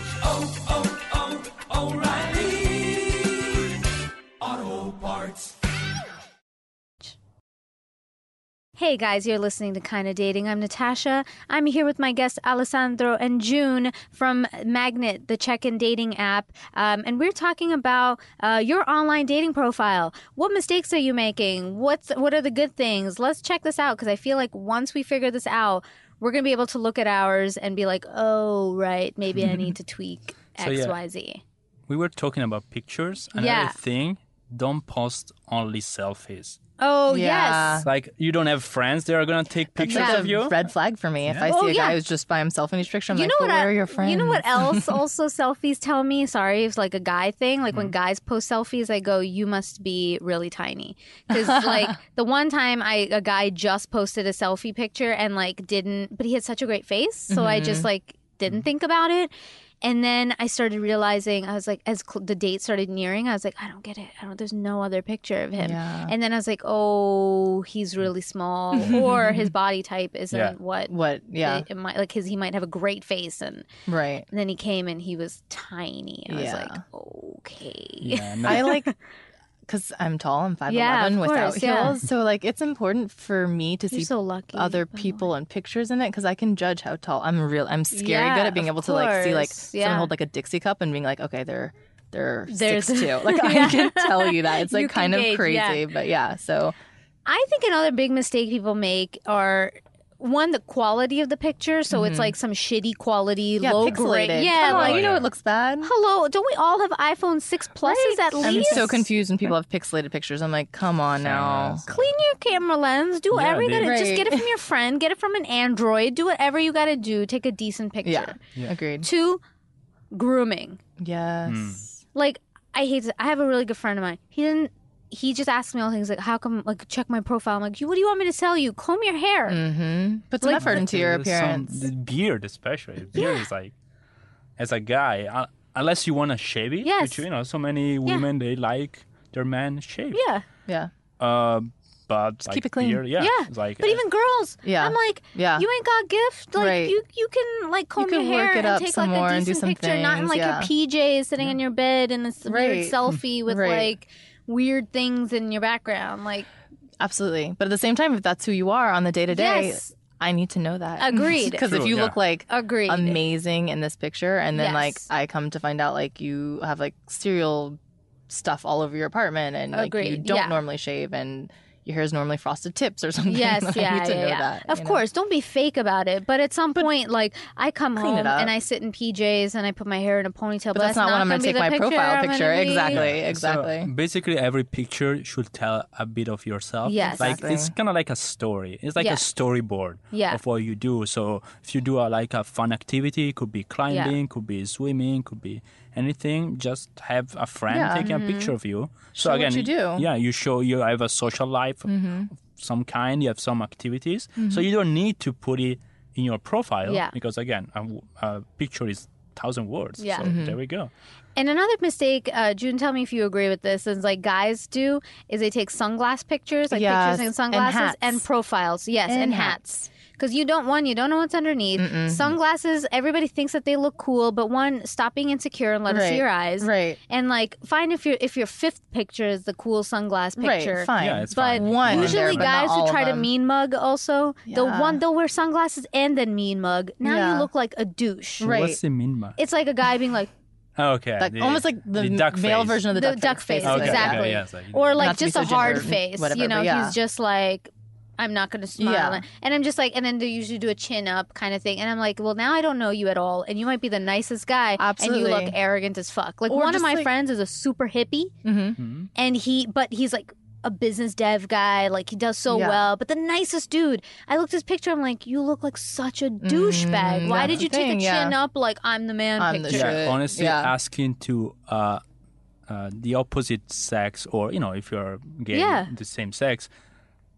Hey guys, you're listening to Kinda Dating. I'm Natasha. I'm here with my guests Alessandro and June from Magnet, the check-in dating app, um, and we're talking about uh, your online dating profile. What mistakes are you making? What's what are the good things? Let's check this out because I feel like once we figure this out, we're gonna be able to look at ours and be like, oh right, maybe I need to [LAUGHS] tweak So, X, yeah. Y, Z. We were talking about pictures. Another Yeah. thing, don't post only selfies. Oh Yeah. yes. Like you don't have friends that are gonna take pictures like of a you. red flag for me. If I see Oh, a yeah. guy who's just by himself in each picture, I'm you like, know but what? where I- are your friends? You know what else? also, [LAUGHS] selfies tell me. Sorry, it's like a guy thing. Like Mm. when guys post selfies, I go, "You must be really tiny." [LAUGHS] Because like the one time I a guy just posted a selfie picture and like didn't, but he had such a great face, so I Mm-hmm. just like didn't mm-hmm. think about it. And then I started realizing I was like, as cl- the date started nearing, I was like, I don't get it. I don't. There's no other picture of him. Yeah. And then I was like, oh, he's really small, [LAUGHS] or his body type isn't Yeah. what. What? Yeah. It, it might like his he might have a great face and Right. and then he came and he was tiny. I was like, okay. Yeah, [LAUGHS] no, I like because I'm tall. I'm five Yeah, without course, yeah. heels. So like, it's important for me to You're see so other by the way. people and pictures in it because I can judge how tall. I'm real. I'm scary Yeah, good at being of able to like see like course, someone hold like a Dixie cup and being like, okay, they're they're There's- six two. [LAUGHS] Like Yeah. I can tell you that. It's like kind of gauge, crazy, yeah. but yeah. So I think another big mistake people make are one the quality of the picture. So it's like some shitty quality, Mm-hmm. yeah, low pixelated. grade. Yeah, Come on, like you know yeah. it looks bad. hello. Don't we all have iPhone six pluses at least? I'm so confused when people have pixelated pictures. I'm like, come on now. Clean your camera lens. Do whatever you they- gotta. Just get it from your friend. Get it from an Android. Do whatever you gotta do. Take a decent picture. Yeah, agreed. Two, grooming. Yes. like I hate it. I have a really good friend of mine. He didn't. He just asked me all things like, "How come? Like, check my profile." I'm like, what do you want me to tell you? Comb your hair." Mm-hmm. Put some Like, effort into your There's some- appearance. the beard, especially. Beard is like, as a guy, uh, unless you want to shave it, Yes. which you know, so many women they like their man shaved. Yeah, yeah. Uh, but like keep it clean. beard, yeah, yeah. it's like but uh, even girls, Yeah. I'm like, Yeah. you ain't got gift. Like, Right. you you can like comb can your hair work it and take some like a decent some picture, not in like yeah. your PJs sitting in your bed and this weird selfie with Right. like weird things in your background. Like, Absolutely. But at the same time, if that's who you are on the day to day, Yes. I need to know that. Agreed. [LAUGHS] Because if True, you yeah. look like agreed. amazing in this picture, and then like I come to find out like you have like cereal stuff all over your apartment, and like you Agreed, don't yeah. normally shave, and your hair is normally frosted tips or [LAUGHS] something. Yes, I yeah, need to yeah, know yeah. that, of you know? course, don't be fake about it. But at some point, like I come home and I sit in PJs and I put my hair in a ponytail. But that's not what I'm going gonna take my the profile picture. gonna Exactly. So Exactly. basically, every picture should tell a bit of yourself. Yes. like Exactly. it's kind of like a story. It's like Yeah. a storyboard Yeah. of what you do. So if you do a, like a fun activity, it could be climbing, could be swimming, could be anything. Just have a friend Yeah. taking a picture of you. So Show what again, you do. yeah, you show you have a social life of some kind. You have some activities, so you don't need to put it in your profile. Yeah. because again, a picture is thousand words. Yeah. so Mm-hmm. there we go. And another mistake, uh, June, tell me if you agree with this, is like guys do is they take sunglass pictures, like Yes, pictures in and sunglasses hats. and, profiles. Yes, and, And hats. Because you don't one, you don't know what's underneath. Sunglasses, everybody thinks that they look cool, but one, stop being insecure and let us see your eyes. right. And like, fine if your if your fifth picture is the cool sunglass picture. Right. Fine. Yeah, it's But fine. One usually there, guys who try to mean mug also they'll Yeah. one they'll wear sunglasses and then mean mug. Now Yeah. you look like a douche. Right. What's the minima? It's like a guy being like [LAUGHS] oh, Okay, Like, the- almost like the, duck male face. version of the, the duck face, basically. Okay, exactly. okay, yeah, so you- or like Not to just a hard gender face. whatever, you know, yeah. he's just like, I'm not going to smile. Yeah. And I'm just like, and then they usually do a chin up kind of thing. And I'm like, well, now I don't know you at all. And you might be the nicest guy. And you look arrogant as fuck. Like Or one of my like- friends is a super hippie. Mhm. And he, but he's like, a business dev guy, like he does so Yeah. well, but the nicest dude. I looked at his picture, I'm like, you look like such a douchebag. Why Mm, that's did you the take a chin yeah. up like I'm the man I'm the picture? shit. yeah, honestly, Yeah. asking to uh, uh, the opposite sex, or you know, if you're gay, Yeah. the same sex,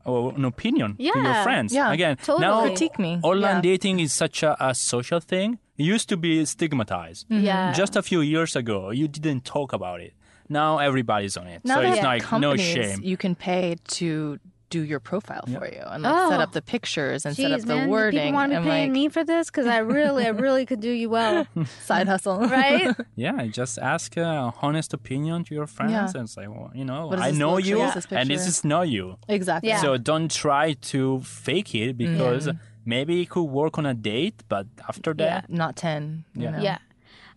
or an opinion to your friends. Yeah, Again, totally. now Critique me. online Yeah. dating is such a, a social thing. It used to be stigmatized. Mm-hmm. Yeah. Just a few years ago, you didn't talk about it. Now everybody's on it, Now so it's have like no shame. you can pay to do your profile for you and like set Oh. up the pictures and set up the man, do wording people want to be and paying like me for this? Because I really, I really could do you well, [LAUGHS] side hustle. right? [LAUGHS] Yeah, just ask a honest opinion to your friends Yeah. and say, well, you know, I know you, like? This and this is not you. exactly. Yeah. So don't try to fake it because maybe it could work on a date, but after that, Not ten. you Yeah. know? yeah.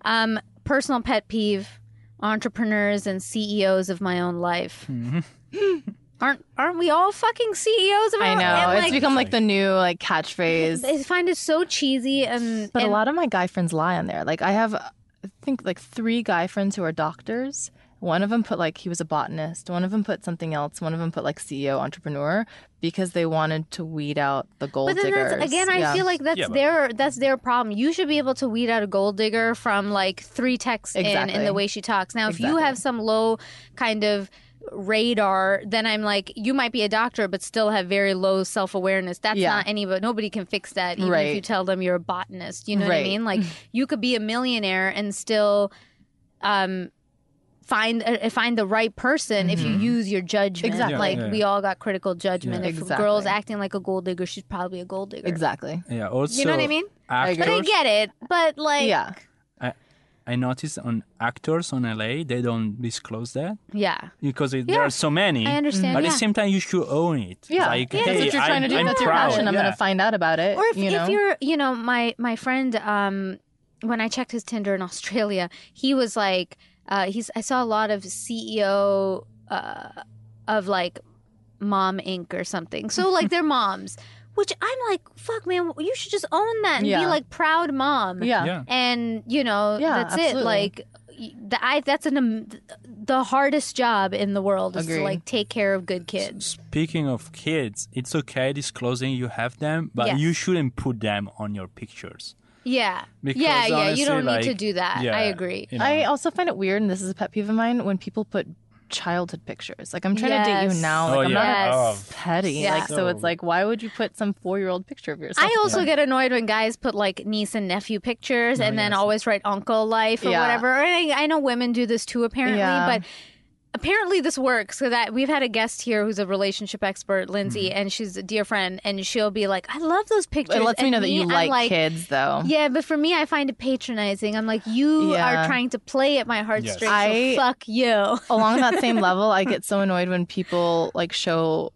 Um, personal pet peeve: entrepreneurs and CEOs of my own life. [LAUGHS] aren't aren't we all fucking CEOs of our I know. And, it's like, become like the new like catchphrase. I find it so cheesy and. But and a lot of my guy friends lie on there. Like I have, I think like three guy friends who are doctors. One of them put like he was a botanist. One of them put something else. One of them put like CEO entrepreneur because they wanted to weed out the gold But then diggers. that's, again, I Yeah. feel like that's Yeah, but- their that's their problem. You should be able to weed out a gold digger from like three texts in in the way she talks. Now, if you have some low kind of radar, then I'm like, you might be a doctor, but still have very low self awareness. That's Yeah. not any, but nobody can fix that. Even if you tell them you're a botanist, you know what I mean? Like you could be a millionaire and still, um. Find uh, find the right person if you use your judgment. Exactly. Like Yeah, yeah. we all got critical judgment. Yeah. If a girl's acting like a gold digger, she's probably a gold digger. exactly. yeah. Also, You know what I mean? Actors, But I get it. But like, Yeah. I noticed on actors on LA, they don't disclose that yeah, because it, Yeah. there are so many. I understand. But yeah. at the same time, you should own it. Yeah. like, yeah, hey, that's what you're trying I'm, to do. I'm that's your passion. I'm yeah. going to find out about it. or if, you know? if you're, you know, my my friend, um, when I checked his Tinder in [LAUGHS] Australia, he was like, uh, he's. I saw a lot of CEO uh, of like Mom Inc. or something. So like they're [LAUGHS] moms, which I'm like, fuck, man, you should just own that and be like proud mom. yeah. Yeah. and you know Yeah, that's it like y- the, I, that's an um, the hardest job in the world is to like take care of good kids Speaking of kids, it's okay disclosing you have them, but Yes. you shouldn't put them on your pictures. yeah Because yeah yeah honestly, you don't need to do that yeah, i agree you know. I also find it weird, and this is a pet peeve of mine, when people put childhood pictures. Like I'm trying to date you now. Like Oh, I'm yeah. not Oh. petty. Yeah. Like so, it's like why would you put some four year old picture of yourself? I also get annoyed when guys put like niece and nephew pictures oh, and then always write uncle life or Yeah. whatever. I, I know women do this too, apparently, Yeah. but apparently this works. So that we've had a guest here who's a relationship expert, Lindsay, Mm-hmm. and she's a dear friend, and she'll be like, "I love those pictures." It lets me know that you I'm like, kids, though. Yeah, but for me, I find it patronizing. I'm like, you Yeah. are trying to play at my heartstrings. I- so fuck you. Along that same [LAUGHS] level, I get so annoyed when people like show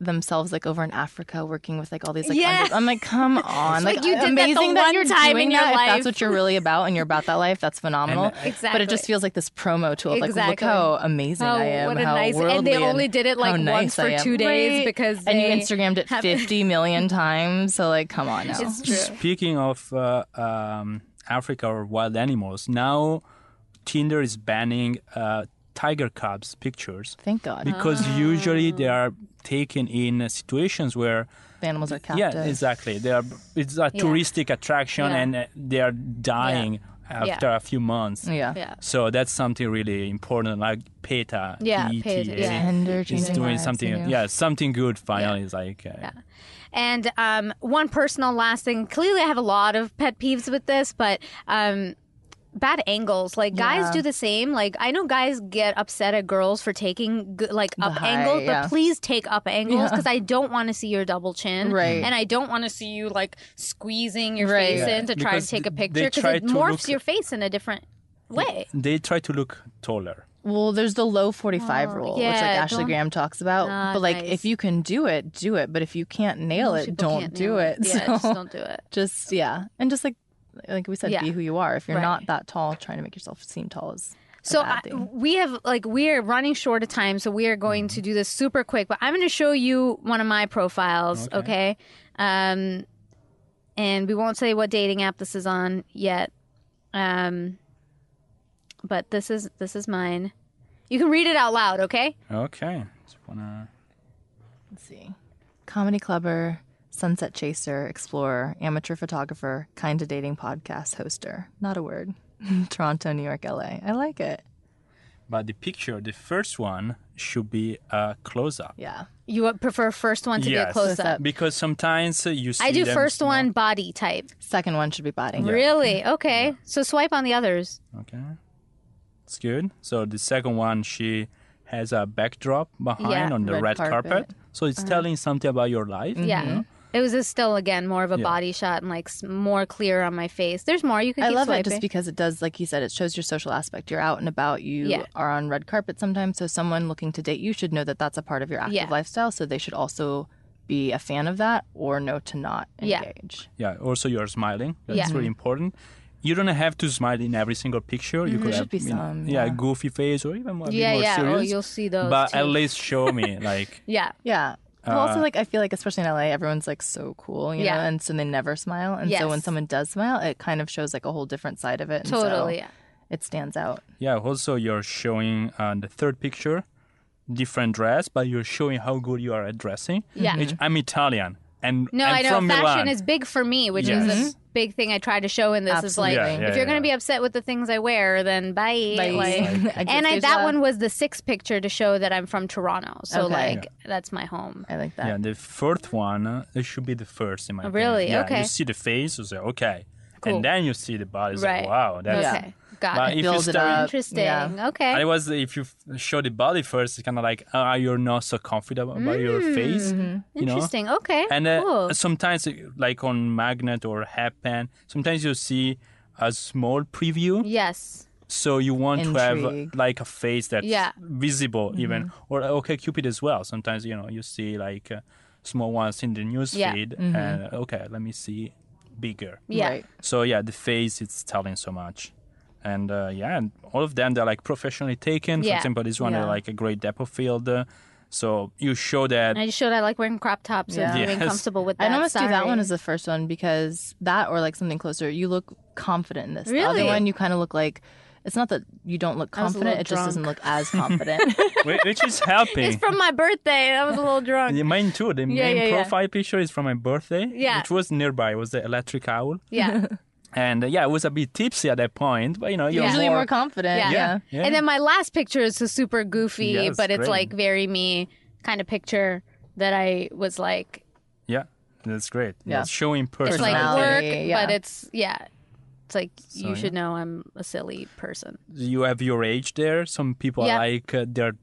themselves like over in Africa working with like all these like Yeah. under- I'm like come [LAUGHS] on Like, like, you did that the amazing one you're time in doing your that if that's what you're really about and you're about that life that's [LAUGHS] phenomenal And, uh, but it just feels like this promo tool like Exactly. look how amazing Oh, I am what a how nice- and they only did it, like, how once for two days Right. because and you Instagrammed it have- 50 [LAUGHS] million times so like come on now It's true. Speaking of uh, um, Africa or wild animals, now Tinder is banning uh, tiger cubs pictures thank God because Ah. usually they are taken in uh, situations where the animals are captive yeah exactly they are it's a touristic attraction Yeah. and uh, they are dying after a few months yeah Yeah. so that's something really important like PETA Yeah, PETA PETA, yeah. Tinder is doing something you know? yeah something good finally is like uh, And um, one personal last thing. Clearly, I have a lot of pet peeves with this, but um, bad angles. Like guys Yeah. do the same. Like I know guys get upset at girls for taking g- like up high, angles, yeah. but please take up angles Yeah. because I don't want to see your double chin, Right. And I don't want to see you like squeezing your Right. face Yeah. in to try to take a picture because it morphs look- your face in a different way. they try to look taller Well, there's the low 45 rule, which like Oh, Ashley Graham talks about. Ah, but like, nice. if you can do it, do it. But if you can't nail Most it, don't do nail it. [LAUGHS] Yeah, So just don't do it. just yeah, and just like like we said, Yeah. be who you are. If you're Right. not that tall, trying to make yourself seem tall is So I, we have like we're running short of time, so we are going Mm-hmm. to do this super quick. But I'm going to show you one of my profiles, okay? Um, and we won't say what dating app this is on yet. Um, but this is this is mine. You can read it out loud, okay? okay Just wanna Let's see. Comedy clubber, sunset chaser, explorer, amateur photographer, kind of dating podcast hoster. Not a word. [LAUGHS] Toronto, New York, LA. I like it. But the picture, the first one, should be a close up. Yeah. You would prefer first one to be a close up. Because sometimes uh, you see I do them first small. one body type. Second one should be body. Really? Okay. So swipe on the others. Okay. It's good. So the second one, she has a backdrop behind Yeah. on the Red red, carpet. carpet. So it's telling something about your life. Yeah. It was a still again more of a Yeah. body shot and like more clear on my face. There's more you can. I keep love it just because it does, like you said, it shows your social aspect. You're out and about. You Yeah. are on red carpet sometimes. So someone looking to date you should know that that's a part of your active Yeah. lifestyle. So they should also be a fan of that or know to not engage. Yeah. Also, you're smiling. That's Yeah. really mm-hmm. important. You don't have to smile in every single picture. You mm-hmm. could Should have be you know, some, yeah, yeah. goofy face or even more, a bit yeah, more yeah. Oh, serious. Oh, you'll see those. but too. at least show me [LAUGHS] like yeah, Yeah. Well, also, Uh, like, I feel like, especially in LA, everyone's like so cool, you Yeah. know, and so they never smile. And so when someone does smile, it kind of shows like a whole different side of it. And so totally. yeah. it stands out. yeah. Also, you're showing uh, the third picture, different dress, but you're showing how good you are at dressing. Yeah. Which I'm Italian, and No, I'm I know from fashion Milan. is big for me, which Yes. is a big thing I try to show in this. Is like Absolutely. Yeah, if you're going to be upset with the things I wear, then bye. Bye. Like, Exit and I, that one was the sixth picture to show that I'm from Toronto. So Okay. like that's my home. I like that. Yeah, the fourth one, uh, it should be the first in my opinion. Really? Yeah, Okay. You see the face, you say, okay. Cool. And then you see the body, it's Right. like, wow. That's, Okay, got But it. if you Build it start- up. Interesting. yeah. Okay. And it was if you show the body first, it's kind of like uh, you're not so confident about your face, you know. Mm. Interesting. Okay. And uh, cool. sometimes, like on Magnet or Happen, sometimes you see a small preview, yes. so you want to have like a face that's Yeah. visible, even Mm-hmm. or uh, OkCupid as well. Sometimes you know you see like uh, small ones in the news Yeah. feed, Mm-hmm. and okay, let me see bigger. Yeah. Right. So yeah, the face it's telling so much, and uh, yeah, and all of them they're like professionally taken. For Yeah. example, this one Yeah. they're like a great depth of field. Uh, so you show that. I just showed I like wearing crop tops Yeah. and feeling Yes. comfortable with that. I'd almost do that one as the first one because that or like something closer, you look confident in this. The Really? other one, you kind of look like it's not that you don't look I was a confident, little it just doesn't look as [LAUGHS] confident. [LAUGHS] Whi- which is helping. It's from my birthday. I was a little drunk. Yeah, mine too. The Yeah, main yeah, yeah. profile picture is from my birthday, Yeah. which was nearby. It was the electric owl, Yeah. [LAUGHS] and uh, yeah, I was a bit tipsy at that point, but you know, you're Yeah. Usually more, more confident. Yeah. Yeah. Yeah. And then my last picture is a super goofy, Yeah, it's but it's great. like very me kind of picture that I was like, yeah, that's great. Yeah. It's showing it's like work, yeah. but it's, yeah. It's like, you yeah. should know I'm a silly person. you have your age there. Some people Yeah. like uh, they're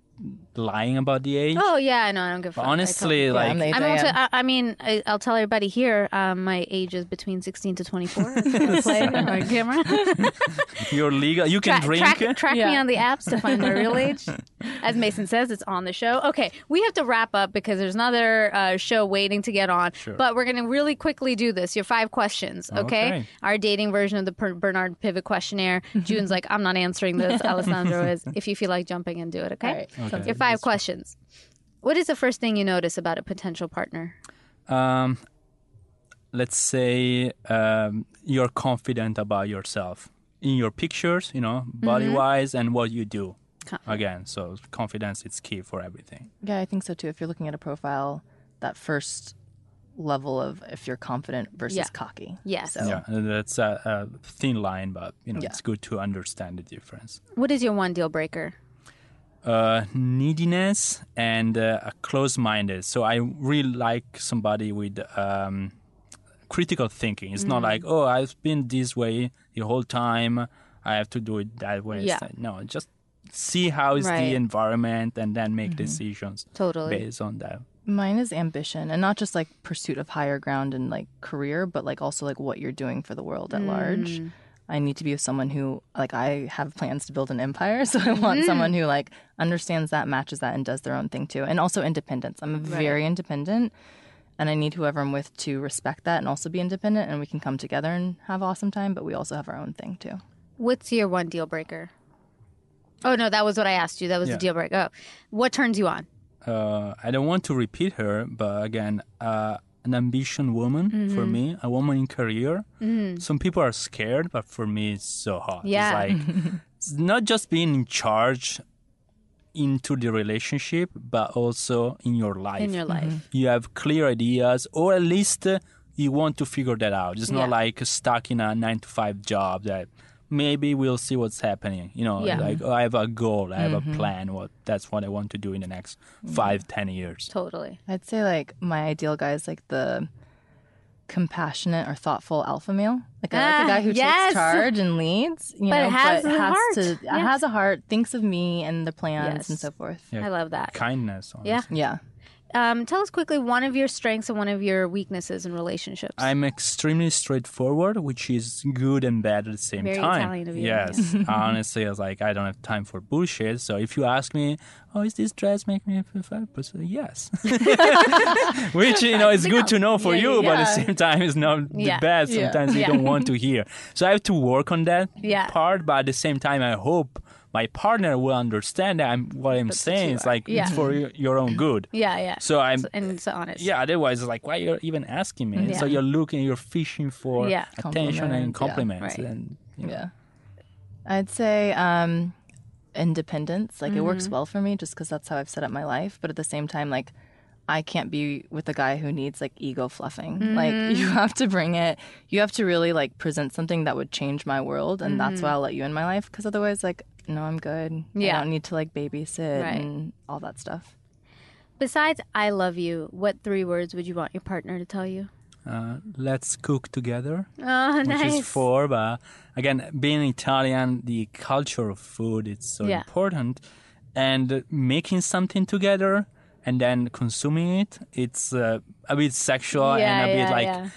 lying about the age. Oh yeah, I know. I don't give a fuck. I honestly, Yeah, like I'm the I'm also. I, I mean, I, I'll tell everybody here. Um, my age is between 16 to 24. If you wanna play on camera. [LAUGHS] you're legal, you can Tra- drink. Track, track me on the apps to find my real age. [LAUGHS] As Mason says, it's on the show. Okay, we have to wrap up because there's another uh, show waiting to get on. Sure. But we're going to really quickly do this. Your five questions, okay? Okay. Our dating version of the Per- Bernard Pivot questionnaire. June's like, I'm not answering this. [LAUGHS] Alessandro is. If you feel like jumping in, do it, okay? All right. Okay. Your five questions. What is the first thing you notice about a potential partner? um, let's say um, you're confident about yourself in your pictures, you know, body wise, and what you do. Confident. Again, so confidence is key for everything. Yeah, I think so too. If you're looking at a profile, that first level of if you're confident versus Yeah. cocky. Yes. So Yeah, and that's a, a thin line, but you know, Yeah. it's good to understand the difference. What is your one deal breaker? Uh, neediness and uh, a close-minded. So I really like somebody with um, critical thinking. It's not like, oh, I've been this way the whole time. I have to do it that way. Yeah. like, no, just see how is Right. the environment and then make decisions Totally. based on that. mine is ambition and not just like pursuit of higher ground and like career, but like also like what you're doing for the world at large. I need to be with someone who like I have plans to build an empire, [LAUGHS] so I want someone who like understands that, matches that, and does their own thing too. And also independence. I'm very independent, and I need whoever I'm with to respect that and also be independent, and we can come together and have awesome time. But we also have our own thing too. What's your one deal breaker? Oh no, that was what I asked you. That was Yeah. the deal breaker. Oh. What turns you on? uh, I don't want to repeat her, but again, uh, an ambition woman for Mm-hmm. me, a woman in career. Some people are scared, but for me, it's so hot. Yeah. It's like [LAUGHS] it's not just being in charge into the relationship, but also in your life. in your life. you have clear ideas, or at least uh, you want to figure that out. It's not like stuck in a nine to five job that maybe we'll see what's happening. You know, Yeah. like oh, I have a goal, I have a plan. What that's what I want to do in the next five, ten years. Totally. I'd say like my ideal guy is like the compassionate or thoughtful alpha male. Like I like Ah, a guy who yes. takes charge and leads, you But know, has but a has heart. to Yes. has a heart, thinks of me and the plans Yes. and so forth. Yeah. I love that. Kindness. Yeah. Yeah. Um, tell us quickly one of your strengths and one of your weaknesses in relationships. I'm extremely straightforward, which is good and bad at the same Very time. Italian of you, yes, [LAUGHS] honestly, I was like, I don't have time for bullshit. So if you ask me, oh, is this dress make me feel fat? Uh, yes, [LAUGHS] [LAUGHS] which you know is good to know for Yeah, you, but at the same time it's not Yeah. the best. Yeah. Sometimes you Yeah. don't want to hear. So I have to work on that Yeah. part, but at the same time, I hope. My partner will understand that I'm, what I'm saying. It's like Yeah. it's for your, your own [LAUGHS] good. yeah, yeah. So I'm and it's honest. yeah, otherwise, it's like, why you're even asking me? Yeah. So you're looking, you're fishing for Yeah. attention and Compliments, compliments. Right. And, you know, Yeah. I'd say um, independence. Like it works mm-hmm. well for me just because that's how I've set up my life. But at the same time, like I can't be with a guy who needs like ego fluffing. Like mm-hmm. [LAUGHS] you have to bring it. You have to really like present something that would change my world, and that's why I'll let you in my life. Because otherwise, like no, I'm good. Yeah. I don't need to like babysit Right. and all that stuff. Besides I love you, what three words would you want your partner to tell you? uh, let's cook together, Oh, which nice. is four. But again, being Italian, the culture of food is so Yeah. important, and making something together and then consuming it, it's uh, a bit sexual yeah, and a bit like yeah.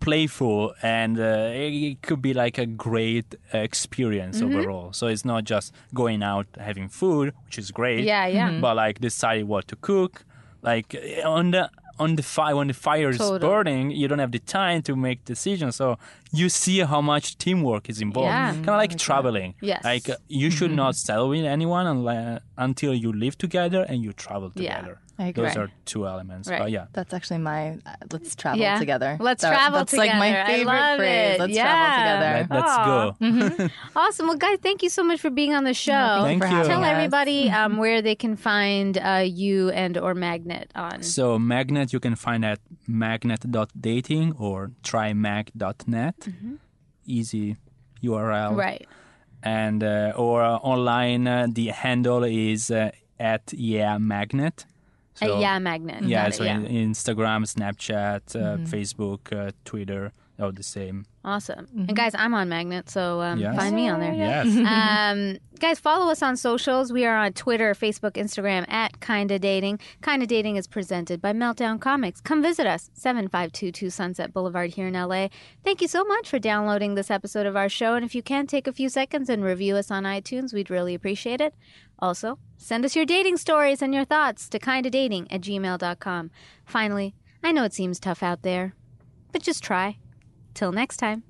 Playful and uh, it could be like a great uh, experience Mm-hmm. overall so it's not just going out having food which is great Yeah, yeah. but like deciding what to cook like on the on the fire when the fire is Totally. burning you don't have the time to make decisions so you see how much teamwork is involved Yeah. kind of like traveling Yes. like you should not settle with anyone unless, until you live together and you travel together. Yeah. Together I agree. those are two elements Right. but yeah That's actually my uh, let's travel Yeah. together. Let's That- travel that's like my together. I favorite love phrase. it. Let's Yeah. travel together. Let, let's Aw. go [LAUGHS] Awesome. Well, guys, thank you so much for being on the show. Thank for you. Tell us. everybody um, where they can find uh, you and or Magnet on. So Magnet you can find at magnet.dating or trymag.net. Easy URL. Right. And uh, or uh, online uh, the handle is uh, at yeah magnet. Uh, yeah, Magnet. Yeah, Got it, so yeah. Mm-hmm. in Instagram, Snapchat, uh, Facebook, uh, Twitter, all the same. Awesome. And guys, I'm on Magnet, so um, Yes. find me on there. Yes. [LAUGHS] um, [LAUGHS] guys, follow us on socials. We are on Twitter, Facebook, Instagram at Kinda Dating. Kinda Dating is presented by Meltdown Comics. Come visit us, 7522 Sunset Boulevard here in LA. Thank you so much for downloading this episode of our show. And if you can, take a few seconds and review us on iTunes. We'd really appreciate it. Also, send us your dating stories and your thoughts to kindadating at gmail.com. Finally, I know it seems tough out there, but just try. Till next time.